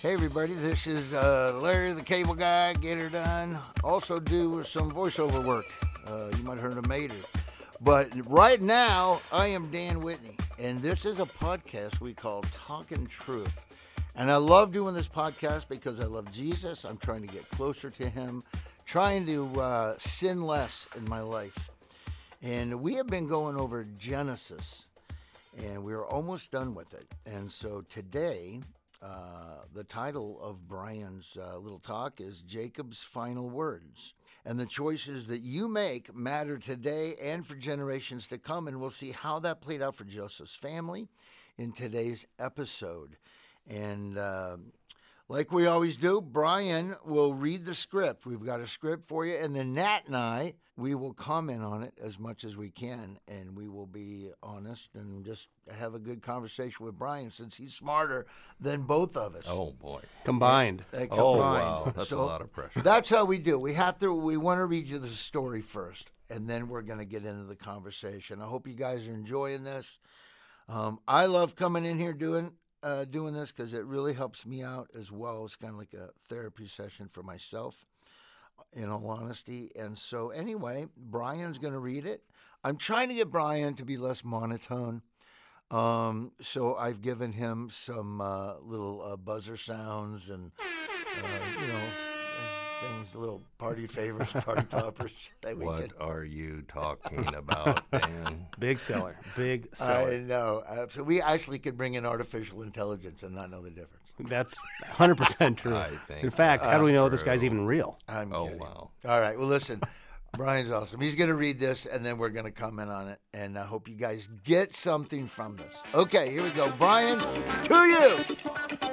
Hey everybody, this is uh, Larry the Cable Guy. Get her done. Also do some voiceover work. Uh, you might have heard of Mater. But right now, I am Dan Whitney, and this is a podcast we call Talking Truth. And I love doing this podcast because I love Jesus. I'm trying to get closer to Him, trying to uh, sin less in my life. And we have been going over Genesis, and we're almost done with it. And so today, uh, the title of Bryan's uh, little talk is Jacob's Final Words. And the choices that you make matter today and for generations to come. And we'll see how that played out for Joseph's family in today's episode. And uh, like we always do, Bryan will read the script. We've got a script for you. And then Nat and I, we will comment on it as much as we can. And we will be honest and just have a good conversation with Bryan since he's smarter than both of us. Oh boy. Combined. They Oh wow, that's So a lot of pressure. That's how we do. We have to. We want to read you the story first, and then we're going to get into the conversation. I hope you guys are enjoying this. Um, I love coming in here doing uh, doing this because it really helps me out as well. It's kind of like a therapy session for myself, in all honesty. And so, anyway, Bryan's going to read it. I'm trying to get Bryan to be less monotone. Um, so I've given him some uh, little uh, buzzer sounds and uh, you know things, little party favors, party poppers that we What can. are you talking about, man? Big seller. Big seller. I know. Uh, so we actually could bring in artificial intelligence and not know the difference. That's 100% true. I think In fact, how do we know this guy's even real? I'm Oh, kidding. wow. All right. Well, listen. Bryan's awesome. He's going to read this and then we're going to comment on it. And I hope you guys get something from this. Okay, here we go. Bryan, to you.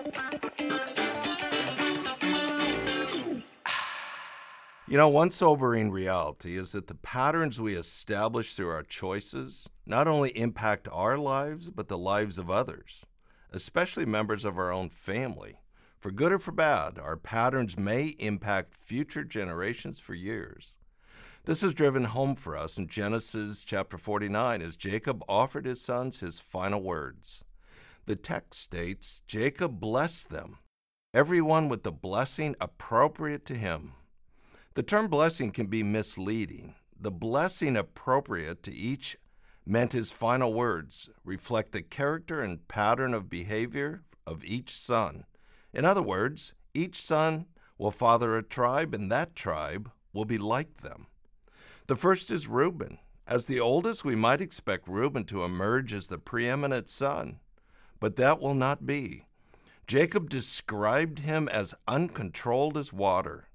You know, one sobering reality is that the patterns we establish through our choices not only impact our lives, but the lives of others, especially members of our own family. For good or for bad, our patterns may impact future generations for years. This is driven home for us in Genesis chapter 49 as Jacob offered his sons his final words. The text states Jacob blessed them, everyone with the blessing appropriate to him. The term blessing can be misleading. The blessing appropriate to each meant his final words reflect the character and pattern of behavior of each son. In other words, each son will father a tribe, and that tribe will be like them. The first is Reuben. As the oldest, we might expect Reuben to emerge as the preeminent son, but that will not be. Jacob described him as uncontrolled as water.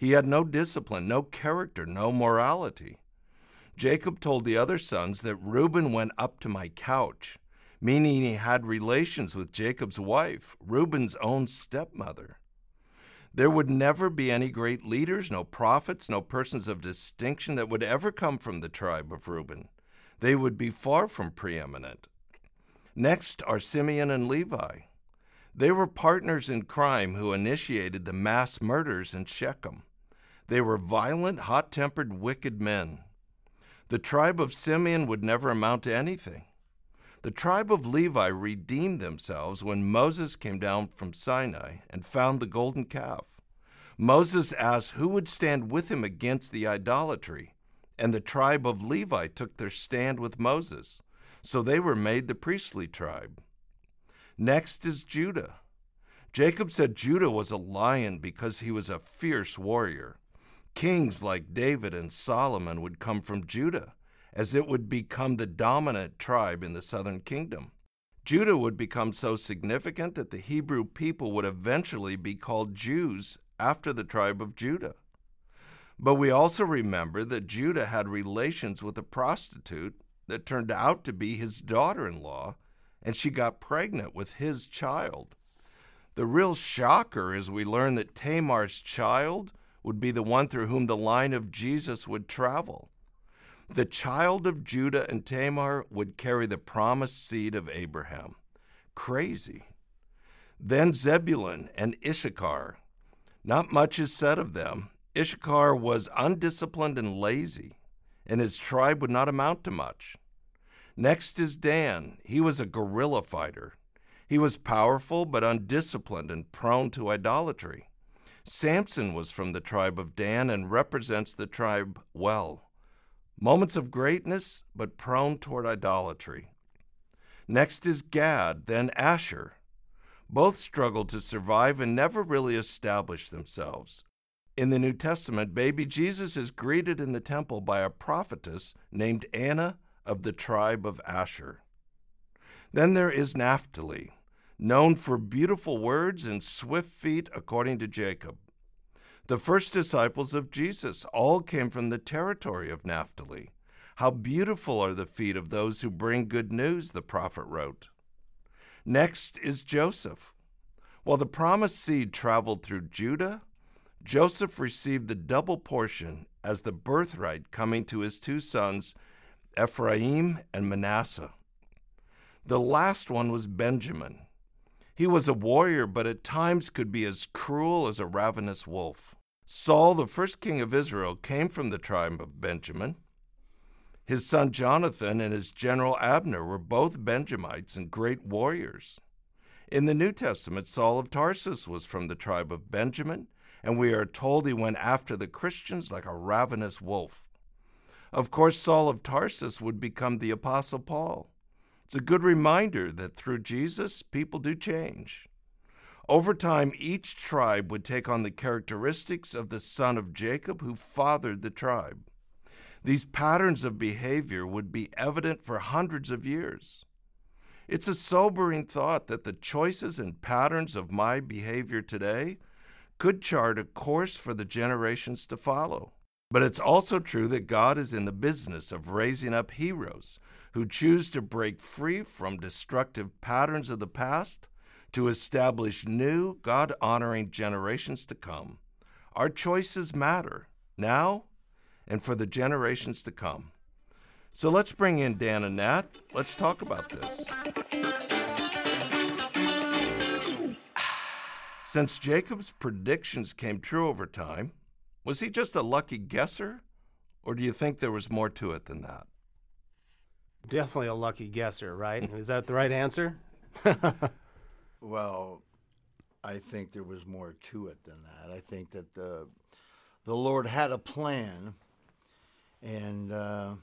He had no discipline, no character, no morality. Jacob told the other sons that Reuben went up to my couch, meaning he had relations with Jacob's wife, Reuben's own stepmother. There would never be any great leaders, no prophets, no persons of distinction that would ever come from the tribe of Reuben. They would be far from preeminent. Next are Simeon and Levi. They were partners in crime who initiated the mass murders in Shechem. They were violent, hot tempered, wicked men. The tribe of Simeon would never amount to anything. The tribe of Levi redeemed themselves when Moses came down from Sinai and found the golden calf. Moses asked who would stand with him against the idolatry, and the tribe of Levi took their stand with Moses. So they were made the priestly tribe. Next is Judah. Jacob said Judah was a lion because he was a fierce warrior. Kings like David and Solomon would come from Judah, as it would become the dominant tribe in the southern kingdom. Judah would become so significant that the Hebrew people would eventually be called Jews after the tribe of Judah. But we also remember that Judah had relations with a prostitute that turned out to be his daughter in law, and she got pregnant with his child. The real shocker is we learn that Tamar's child would be the one through whom the line of Jesus would travel. The child of Judah and Tamar would carry the promised seed of Abraham. Crazy. Then Zebulun and Issachar. Not much is said of them. Issachar was undisciplined and lazy, and his tribe would not amount to much. Next is Dan. He was a guerrilla fighter. He was powerful but undisciplined and prone to idolatry. Samson was from the tribe of Dan and represents the tribe well. Moments of greatness, but prone toward idolatry. Next is Gad, then Asher. Both struggled to survive and never really established themselves. In the New Testament, baby Jesus is greeted in the temple by a prophetess named Anna of the tribe of Asher. Then there is Naphtali, known for beautiful words and swift feet, according to Jacob. The first disciples of Jesus all came from the territory of Naphtali. How beautiful are the feet of those who bring good news, the prophet wrote. Next is Joseph. While the promised seed traveled through Judah, Joseph received the double portion as the birthright coming to his two sons, Ephraim and Manasseh. The last one was Benjamin. He was a warrior, but at times could be as cruel as a ravenous wolf. Saul, the first king of Israel, came from the tribe of Benjamin. His son Jonathan and his general Abner were both Benjamites and great warriors. In the New Testament, Saul of Tarsus was from the tribe of Benjamin, and we are told he went after the Christians like a ravenous wolf. Of course, Saul of Tarsus would become the Apostle Paul. It's a good reminder that through Jesus, people do change. Over time, each tribe would take on the characteristics of the son of Jacob who fathered the tribe. These patterns of behavior would be evident for hundreds of years. It's a sobering thought that the choices and patterns of my behavior today could chart a course for the generations to follow. But it's also true that God is in the business of raising up heroes who choose to break free from destructive patterns of the past to establish new, God honoring generations to come. Our choices matter now and for the generations to come. So let's bring in Dan and Nat. Let's talk about this. Since Jacob's predictions came true over time, was he just a lucky guesser, or do you think there was more to it than that? Definitely a lucky guesser, right? Is that the right answer? Well, I think there was more to it than that. I think that the the Lord had a plan, and uh,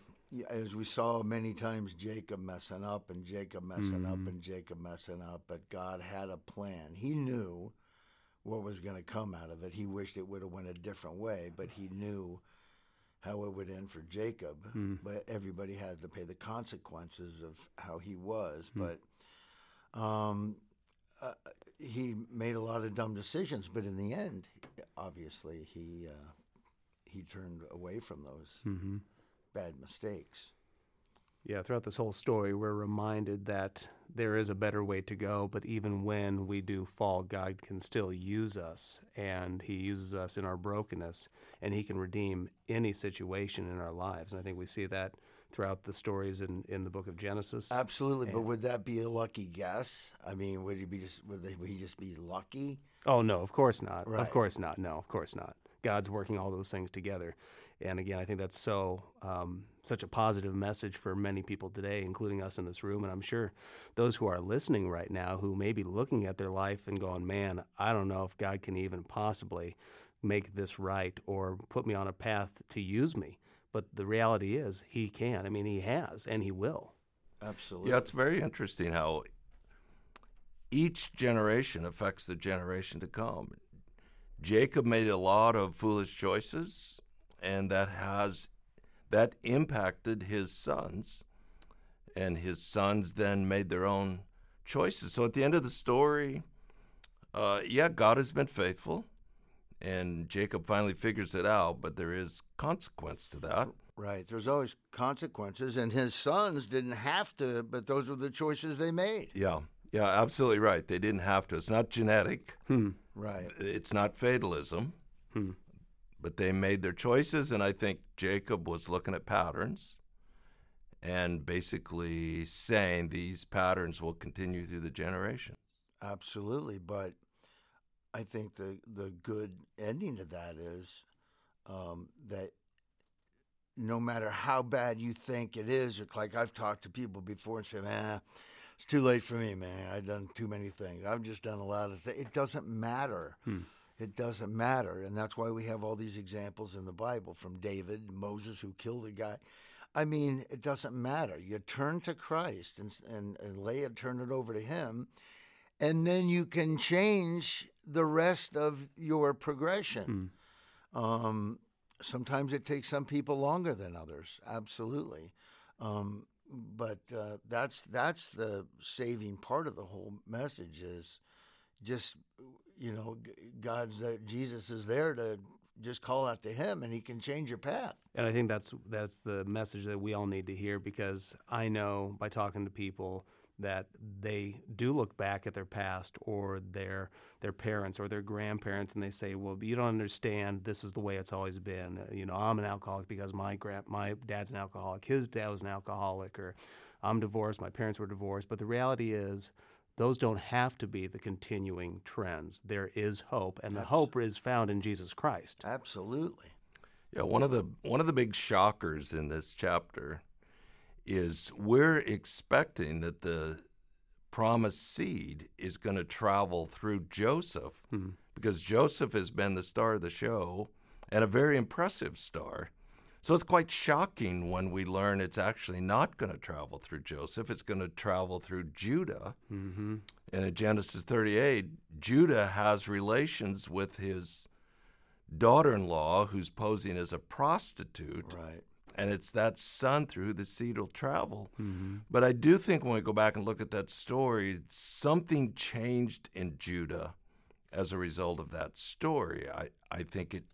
as we saw many times, Jacob messing up and Jacob messing up and Jacob messing up, but God had a plan. He knew what was going to come out of it. He wished it would have went a different way, but he knew how it would end for Jacob. But everybody had to pay the consequences of how he was. But um, uh, he made a lot of dumb decisions, but in the end, obviously, he uh, he turned away from those bad mistakes. Yeah, throughout this whole story, we're reminded that there is a better way to go, but even when we do fall, God can still use us, and He uses us in our brokenness, and He can redeem any situation in our lives. And I think we see that throughout the stories in, in the book of Genesis. Absolutely, but would that be a lucky guess? I mean, would he be just would, they, would he just be lucky? Oh, no, of course not. Right. Of course not. No, of course not. God's working all those things together. And again, I think that's so um, such a positive message for many people today, including us in this room. And I'm sure those who are listening right now who may be looking at their life and going, man, I don't know if God can even possibly make this right or put me on a path to use me. But the reality is, He can. I mean, He has, and He will. Absolutely. Yeah, it's very interesting how each generation affects the generation to come. Jacob made a lot of foolish choices, and that has that impacted his sons, and his sons then made their own choices. So at the end of the story, uh, yeah, God has been faithful, and Jacob finally figures it out, but there is consequence to that. Right. There's always consequences, and his sons didn't have to, but those were the choices they made. Yeah, yeah, absolutely right. They didn't have to. It's not genetic. Right. it's not fatalism, but they made their choices, and I think Jacob was looking at patterns and basically saying these patterns will continue through the generations. Absolutely, but I think the the good ending to that is um, that no matter how bad you think it is, it's like I've talked to people before and said, "Ah, It's too late for me, man. I've done too many things. I've just done a lot of things. It doesn't matter. It doesn't matter. And that's why we have all these examples in the Bible from David, Moses, who killed a guy. I mean, it doesn't matter. You turn to Christ and, and, and lay it, turn it over to Him, and then you can change the rest of your progression. Um, sometimes it takes some people longer than others, absolutely. Um, but uh, that's that's the saving part of the whole message is just you know God's there, Jesus is there to just call out to Him and He can change your path. And I think that's that's the message that we all need to hear because I know by talking to people that they do look back at their past or their their parents or their grandparents and they say, "Well, you don't understand. This is the way it's always been. You know, I'm an alcoholic because my grand my dad's an alcoholic. His dad was an alcoholic, or I'm divorced. My parents were divorced." But the reality is. Those don't have to be the continuing trends. There is hope, and the hope is found in Jesus Christ. Absolutely. Yeah, one of the one of the big shockers in this chapter is we're expecting that the promised seed is going to travel through Joseph hmm. because Joseph has been the star of the show and a very impressive star. So it's quite shocking when we learn it's actually not going to travel through Joseph. It's going to travel through Judah. Mm-hmm. And in Genesis 38, Judah has relations with his daughter in law who's posing as a prostitute. Right. And it's that son through who the seed will travel. Mm-hmm. But I do think when we go back and look at that story, something changed in Judah as a result of that story. I, I think it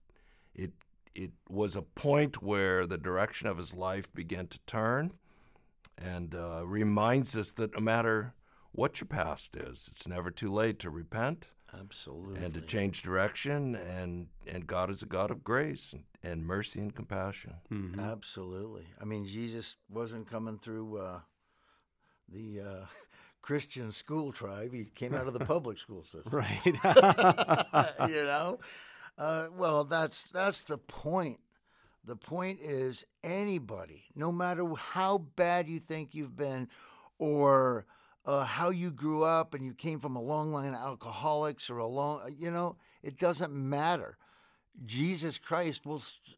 it it was a point where the direction of his life began to turn and uh, reminds us that no matter what your past is, it's never too late to repent Absolutely. and to change direction and and God is a God of grace and, and mercy and compassion. Mm-hmm. Absolutely. I mean, Jesus wasn't coming through uh, the uh, Christian school tribe. He came out of the public school system. Right. you know, uh, well, that's that's the point. The point is anybody, no matter how bad you think you've been, or uh, how you grew up and you came from a long line of alcoholics or a long, you know, it doesn't matter. Jesus Christ will. s-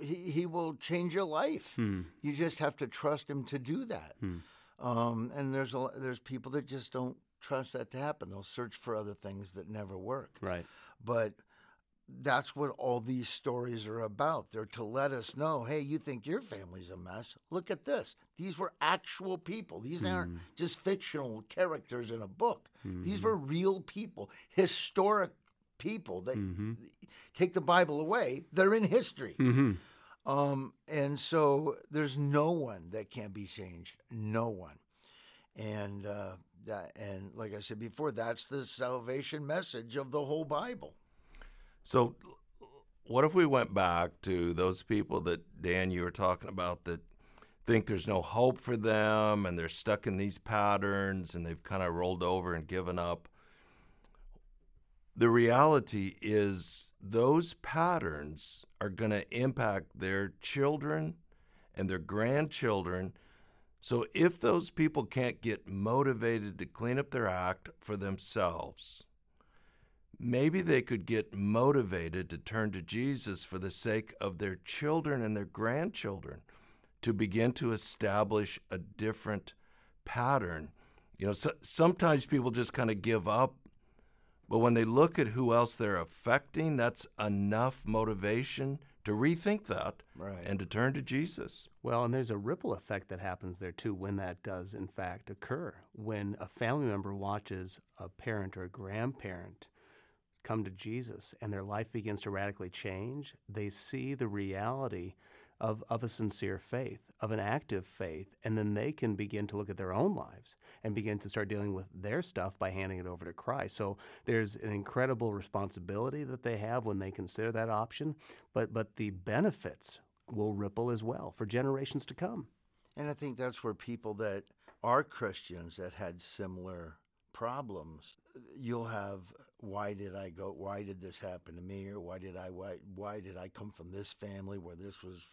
He, he will change your life. Hmm. You just have to trust him to do that. Um, and there's a, there's people that just don't trust that to happen. They'll search for other things that never work. right. But that's what all these stories are about. They're to let us know, hey, you think your family's a mess? Look at this. These were actual people. These aren't just fictional characters in a book. These were real people, historic people that take the Bible away. They're in history. Mm-hmm. Um, and so there's no one that can be changed. No one. And uh, that, and like I said before, that's the salvation message of the whole Bible. So, what if we went back to those people that Dan you were talking about that think there's no hope for them and they're stuck in these patterns and they've kind of rolled over and given up? The reality is those patterns are going to impact their children and their grandchildren. So, if those people can't get motivated to clean up their act for themselves, maybe they could get motivated to turn to Jesus for the sake of their children and their grandchildren to begin to establish a different pattern. You know, so, sometimes people just kind of give up, but when they look at who else they're affecting, that's enough motivation to rethink that Right. and to turn to Jesus. Well, and there's a ripple effect that happens there too when that does, in fact, occur. When a family member watches a parent or a grandparent come to Jesus and their life begins to radically change, they see the reality of, of a sincere faith, of an active faith, and then they can begin to look at their own lives and begin to start dealing with their stuff by handing it over to Christ. So there's an incredible responsibility that they have when they consider that option, but but the benefits will ripple as well for generations to come. And I think that's where people that are Christians that had similar problems, you'll have why did I go why did this happen to me or why did I why why did I come from this family where this was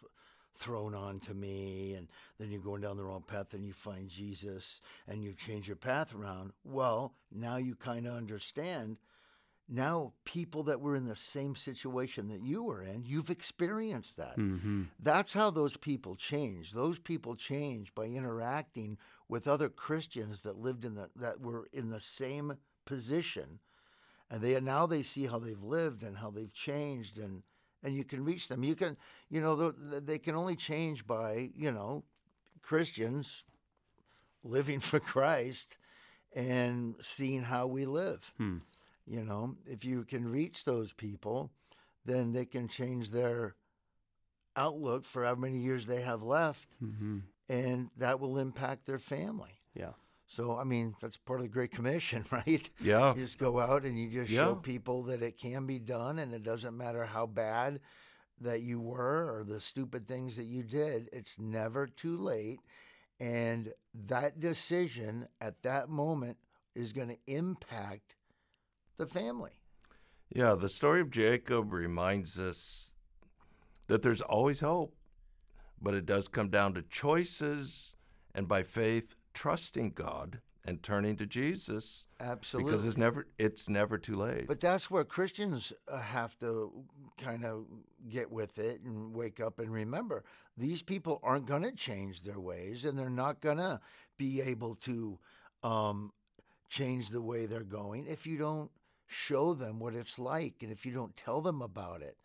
thrown onto me and then you're going down the wrong path and you find Jesus and you change your path around. Well, now you kind of understand. Now, people that were in the same situation that you were in, you've experienced that. Mm-hmm. That's how those people change. Those people change by interacting with other Christians that lived in the that were in the same position, and they now they see how they've lived and how they've changed, and and you can reach them. You can, you know, they can only change by you know Christians living for Christ and seeing how we live. Hmm. You know, if you can reach those people, then they can change their outlook for how many years they have left, Mm-hmm. and that will impact their family. Yeah. So, I mean, that's part of the Great Commission, right? Yeah. You just go out and you just Yeah. show people that it can be done, and it doesn't matter how bad that you were or the stupid things that you did. It's never too late. And that decision at that moment is going to impact the family. Yeah, the story of Jacob reminds us that there's always hope, but it does come down to choices and by faith trusting God and turning to Jesus Absolutely. because it's never it's never too late. But that's where Christians uh, have to kind of get with it and wake up and remember these people aren't going to change their ways and they're not going to be able to um, change the way they're going if you don't show them what it's like and if you don't tell them about it.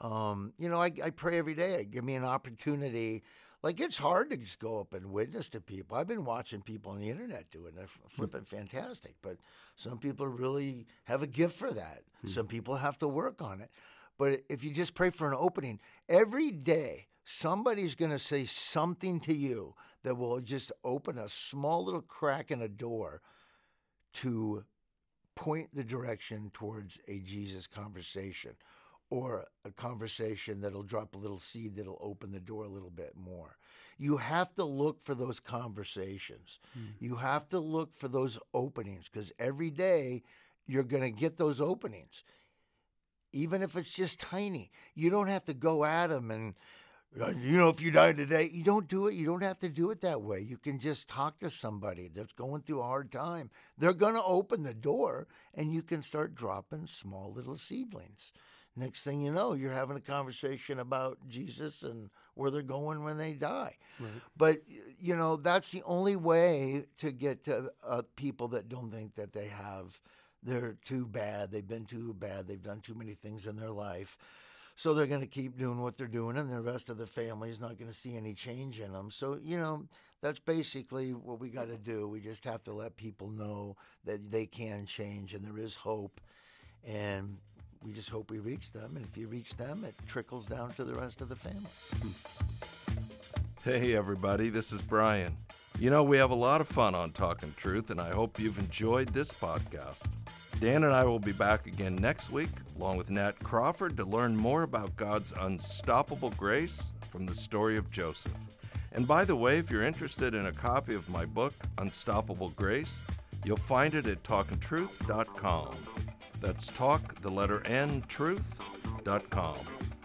Um, you know, I, I pray every day. Give me an opportunity. Like it's hard to just go up and witness to people. I've been watching people on the internet do it. and They're f- hmm. flipping fantastic. But some people really have a gift for that. Hmm. Some people have to work on it. But if you just pray for an opening every day, somebody's going to say something to you that will just open a small little crack in a door to point the direction towards a Jesus conversation or a conversation that'll drop a little seed that'll open the door a little bit more. You have to look for those conversations. You have to look for those openings because every day you're going to get those openings. Even if it's just tiny, you don't have to go at them and, uh, you know, if you die today, you don't do it. You don't have to do it that way. You can just talk to somebody that's going through a hard time. They're going to open the door and you can start dropping small little seedlings. Next thing you know, you're having a conversation about Jesus and where they're going when they die. But, you know, that's the only way to get to uh, people that don't think that they have, they're too bad, they've been too bad, they've done too many things in their life. So they're going to keep doing what they're doing, and the rest of the family is not going to see any change in them. So, you know, that's basically what we got to do. We just have to let people know that they can change and there is hope. And we just hope we reach them. And if you reach them, it trickles down to the rest of the family. Hey, everybody, this is Bryan. You know, we have a lot of fun on Talking Truth, and I hope you've enjoyed this podcast. Dan and I will be back again next week, along with Nat Crawford, to learn more about God's unstoppable grace from the story of Joseph. And by the way, if you're interested in a copy of my book, Unstoppable Grace, you'll find it at talkntruth.com. That's talk, the letter N, truth.com.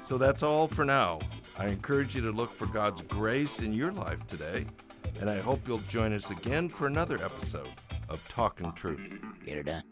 So that's all for now. I encourage you to look for God's grace in your life today, and I hope you'll join us again for another episode of Talking Truth. Get it done.